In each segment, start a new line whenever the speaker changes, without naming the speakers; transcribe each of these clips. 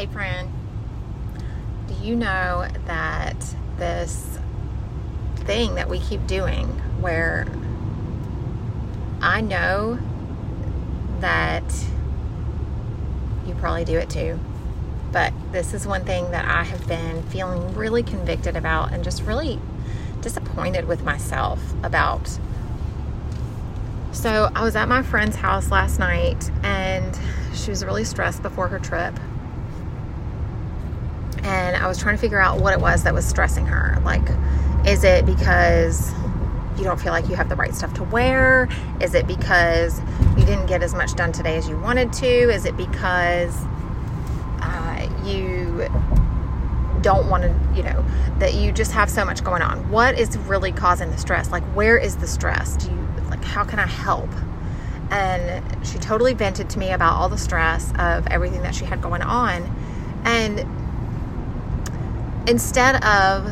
Hey, friend, do you know that this thing that we keep doing where I know that you probably do it too, but this is one thing that I have been feeling really convicted about and just really disappointed with myself about. So, I was at my friend's house last night and she was really stressed before her trip and I was trying to figure out what it was that was stressing her. Like, is it because you don't feel like you have the right stuff to wear? Is it because you didn't get as much done today as you wanted to? Is it because uh, you don't want to, you know, that you just have so much going on? What is really causing the stress? Like, where is the stress? Do you, like, how can I help? And she totally vented to me about all the stress of everything that she had going on. And instead of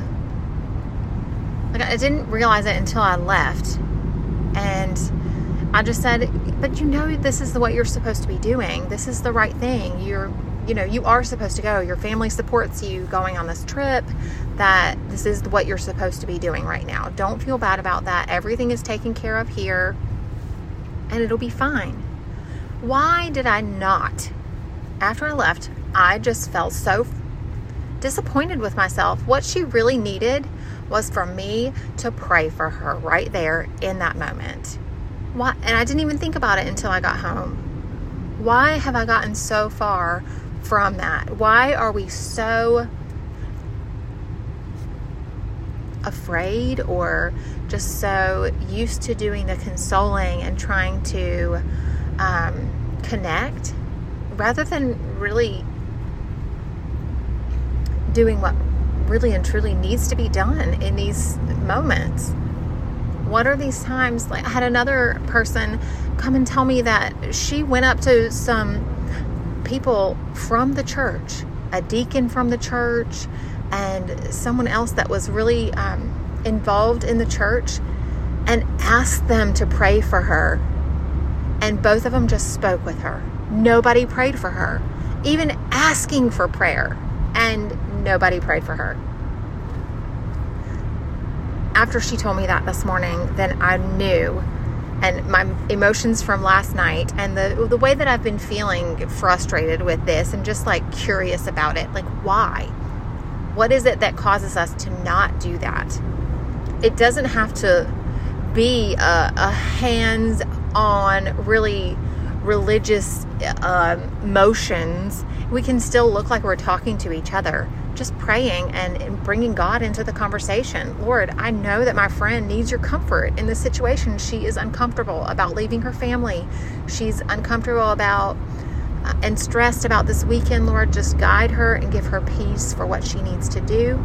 like I didn't realize it until I left. And I just said but you know this is what you're supposed to be doing. This is the right thing. You're you know you are supposed to go. Your family supports you going on this trip that this is what you're supposed to be doing right now. Don't feel bad about that. Everything is taken care of here and it'll be fine. Why did I not after I left I just felt so disappointed with myself. What she really needed was for me to pray for her right there in that moment. Why? And I didn't even think about it until I got home. Why have I gotten so far from that? Why are we so afraid or just so used to doing the consoling and trying to um, connect rather than really doing what really and truly needs to be done in these moments. What are these times? Like, I had another person come and tell me that she went up to some people from the church, a deacon from the church, and someone else that was really um, involved in the church, and asked them to pray for her. And both of them just spoke with her. Nobody prayed for her, even asking for prayer. And nobody prayed for her. After she told me that this morning, then I knew and my emotions from last night and the the way that I've been feeling frustrated with this and just like curious about it. Like why? What is it that causes us to not do that? It doesn't have to be a, a hands on, really religious uh, motions. We can still look like we're talking to each other just praying and, bringing God into the conversation. Lord, I know that my friend needs your comfort in this situation. She is uncomfortable about leaving her family. She's uncomfortable about uh, and stressed about this weekend. Lord, just guide her and give her peace for what she needs to do.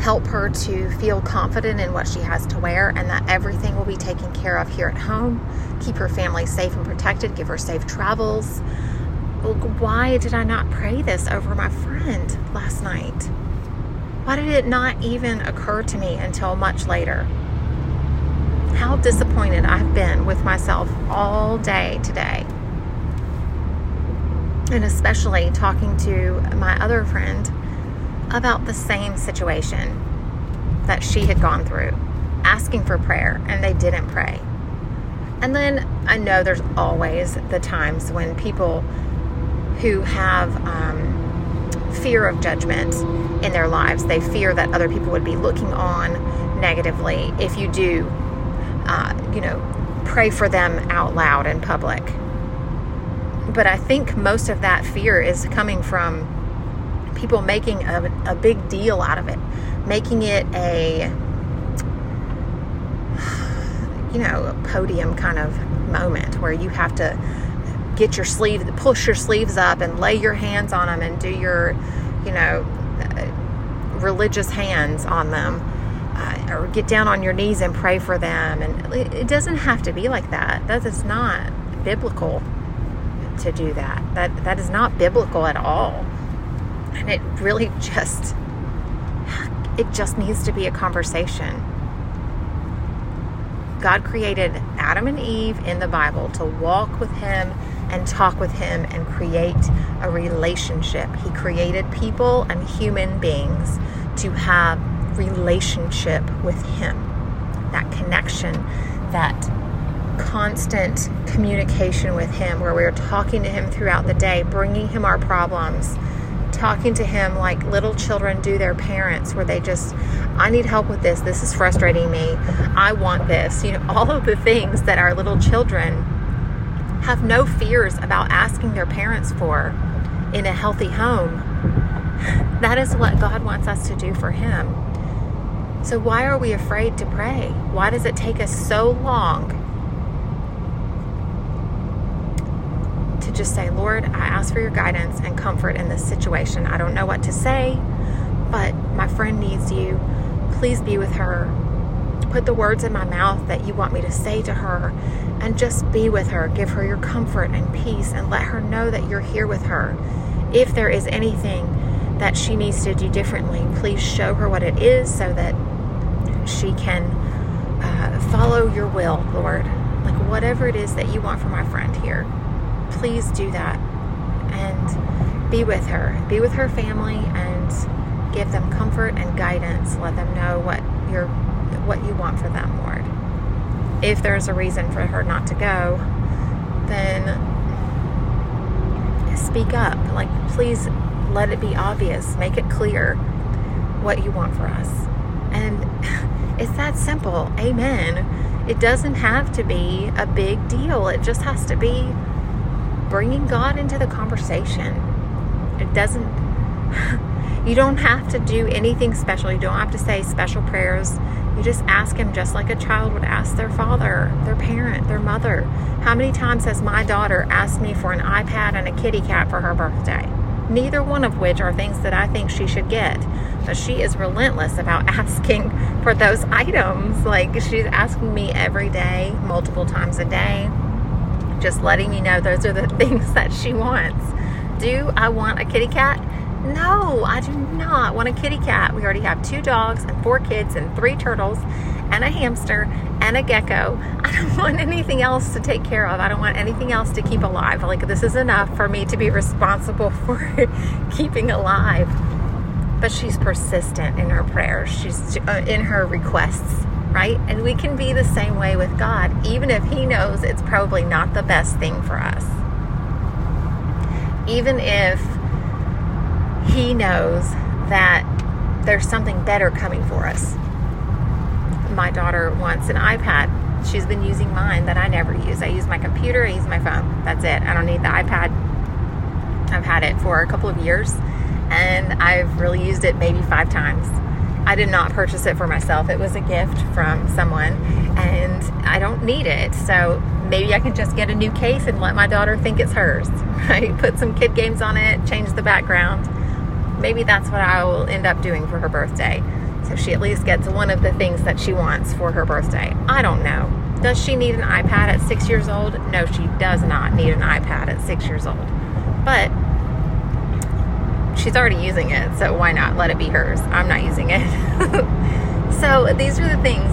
Help her to feel confident in what she has to wear and that everything will be taken care of here at home. Keep her family safe and protected. Give her safe travels why did I not pray this over my friend last night? Why did it not even occur to me until much later? How disappointed I've been with myself all day today. And especially talking to my other friend about the same situation that she had gone through, asking for prayer, and they didn't pray. And then I know there's always the times when people who have um, fear of judgment in their lives. They fear that other people would be looking on negatively if you do, uh, you know, pray for them out loud in public. But I think most of that fear is coming from people making a, a big deal out of it, making it a, you know, a podium kind of moment where you have to get your sleeve, push your sleeves up and lay your hands on them and do your, you know, uh, religious hands on them. Uh, or get down on your knees and pray for them. And it doesn't have to be like that. That is not biblical to do that. That that is not biblical at all. And it really just it just needs to be a conversation. God created Adam and Eve in the Bible to walk with him and talk with Him and create a relationship. He created people and human beings to have relationship with Him, that connection, that constant communication with Him where we're talking to Him throughout the day, bringing Him our problems, talking to Him like little children do their parents, where they just, I need help with this. This is frustrating me. I want this. You know, all of the things that our little children have no fears about asking their parents for in a healthy home. That is what God wants us to do for Him. So, why are we afraid to pray? Why does it take us so long to just say, Lord, I ask for your guidance and comfort in this situation? I don't know what to say, but my friend needs you. Please be with her. Put the words in my mouth that you want me to say to her and just be with her. Give her your comfort and peace and let her know that you're here with her. If there is anything that she needs to do differently, please show her what it is so that she can uh, follow your will, Lord. Like whatever it is that you want for my friend here, please do that and be with her. Be with her family and give them comfort and guidance. Let them know what you're what you want for them, Lord. If there's a reason for her not to go, then speak up. Like, please let it be obvious. Make it clear what you want for us. And it's that simple. Amen. It doesn't have to be a big deal, it just has to be bringing God into the conversation. It doesn't, you don't have to do anything special. You don't have to say special prayers. You just ask Him just like a child would ask their father, their parent, their mother. How many times has my daughter asked me for an iPad and a kitty cat for her birthday? Neither one of which are things that I think she should get. But she is relentless about asking for those items. Like she's asking me every day, multiple times a day, just letting me know those are the things that she wants. Do I want a kitty cat? No, I do not want a kitty cat. We already have two dogs and four kids and three turtles and a hamster and a gecko. I don't want anything else to take care of. I don't want anything else to keep alive. Like, this is enough for me to be responsible for keeping alive. But she's persistent in her prayers, she's uh, in her requests, right? And we can be the same way with God, even if He knows it's probably not the best thing for us. Even if he knows that there's something better coming for us. My daughter wants an iPad. She's been using mine that I never use. I use my computer, I use my phone. That's it. I don't need the iPad. I've had it for a couple of years and I've really used it maybe five times. I did not purchase it for myself. It was a gift from someone and I don't need it. So maybe I can just get a new case and let my daughter think it's hers. Right? Put some kid games on it, change the background maybe that's what I will end up doing for her birthday. So she at least gets one of the things that she wants for her birthday. I don't know. Does she need an iPad at six years old? No, she does not need an iPad at six years old. But she's already using it, so why not let it be hers? I'm not using it. so these are the things.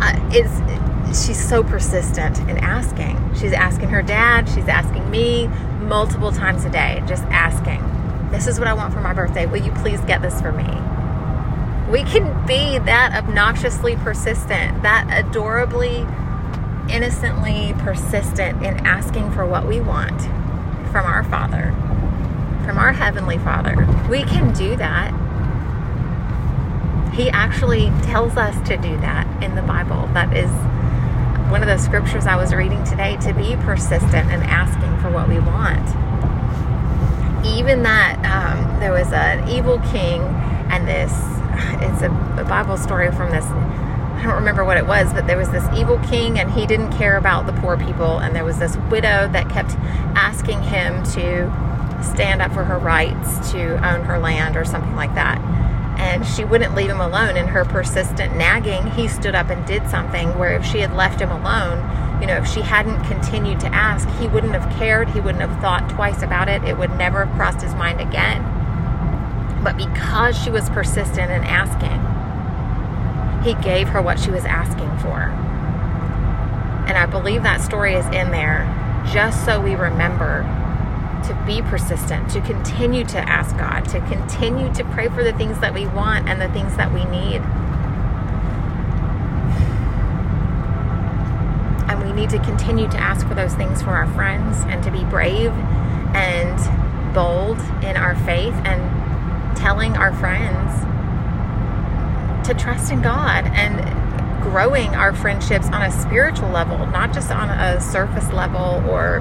Uh, it's she's so persistent in asking. She's asking her dad. She's asking me multiple times a day, just asking. This is what I want for my birthday. Will you please get this for me? We can be that obnoxiously persistent, that adorably, innocently persistent in asking for what we want from our Father, from our Heavenly Father. We can do that. He actually tells us to do that in the Bible. That is one of the scriptures I was reading today to be persistent in asking for what we want even that um, there was an evil king and this it's a, a bible story from this i don't remember what it was but there was this evil king and he didn't care about the poor people. And there was this widow that kept asking him to stand up for her rights to own her land or something like that. And she wouldn't leave him alone. In her persistent nagging he stood up and did something where if she had left him alone you know, if she hadn't continued to ask, he wouldn't have cared. He wouldn't have thought twice about it. It would never have crossed his mind again. But because she was persistent in asking, he gave her what she was asking for. And I believe that story is in there just so we remember to be persistent, to continue to ask God, to continue to pray for the things that we want and the things that we need. And we need to continue to ask for those things for our friends and to be brave and bold in our faith and telling our friends to trust in God and growing our friendships on a spiritual level, not just on a surface level or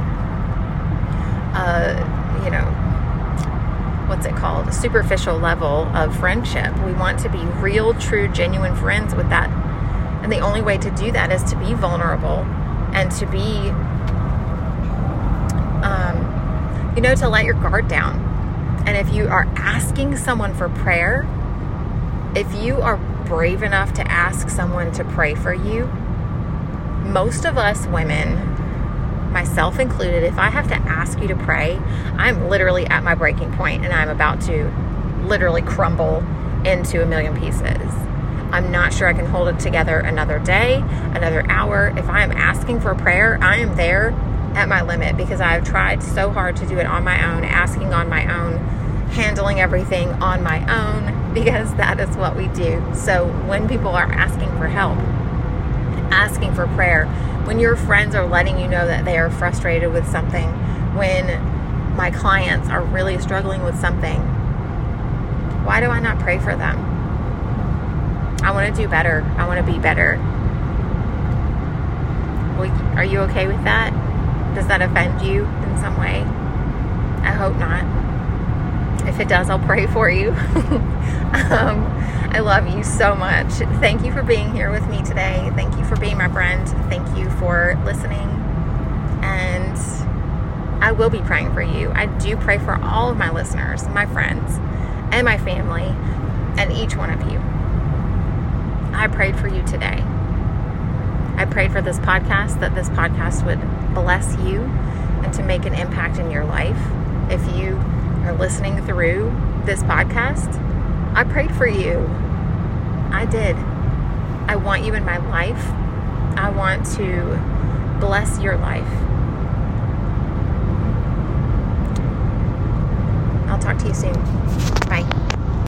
a, you know, what's it called? A superficial level of friendship. We want to be real, true, genuine friends with that. And the only way to do that is to be vulnerable and to be, um, you know, to let your guard down. And if you are asking someone for prayer, if you are brave enough to ask someone to pray for you, most of us women myself included, if I have to ask you to pray, I'm literally at my breaking point and I'm about to literally crumble into a million pieces. I'm not sure I can hold it together another day, another hour. If I am asking for prayer, I am there at my limit because I've tried so hard to do it on my own, asking on my own, handling everything on my own, because that is what we do. So when people are asking for help, asking for prayer, when your friends are letting you know that they are frustrated with something, when my clients are really struggling with something, why do I not pray for them? I want to do better. I want to be better. Are you okay with that? Does that offend you in some way? I hope not. If it does, I'll pray for you. um, I love you so much. Thank you for being here with me today. Thank you for being my friend. Thank you for listening. And I will be praying for you. I do pray for all of my listeners, my friends, and my family, and each one of you. I prayed for you today. I prayed for this podcast that this podcast would bless you and to make an impact in your life. If you are listening through this podcast, I prayed for you. I did. I want you in my life. I want to bless your life. I'll talk to you soon. Bye.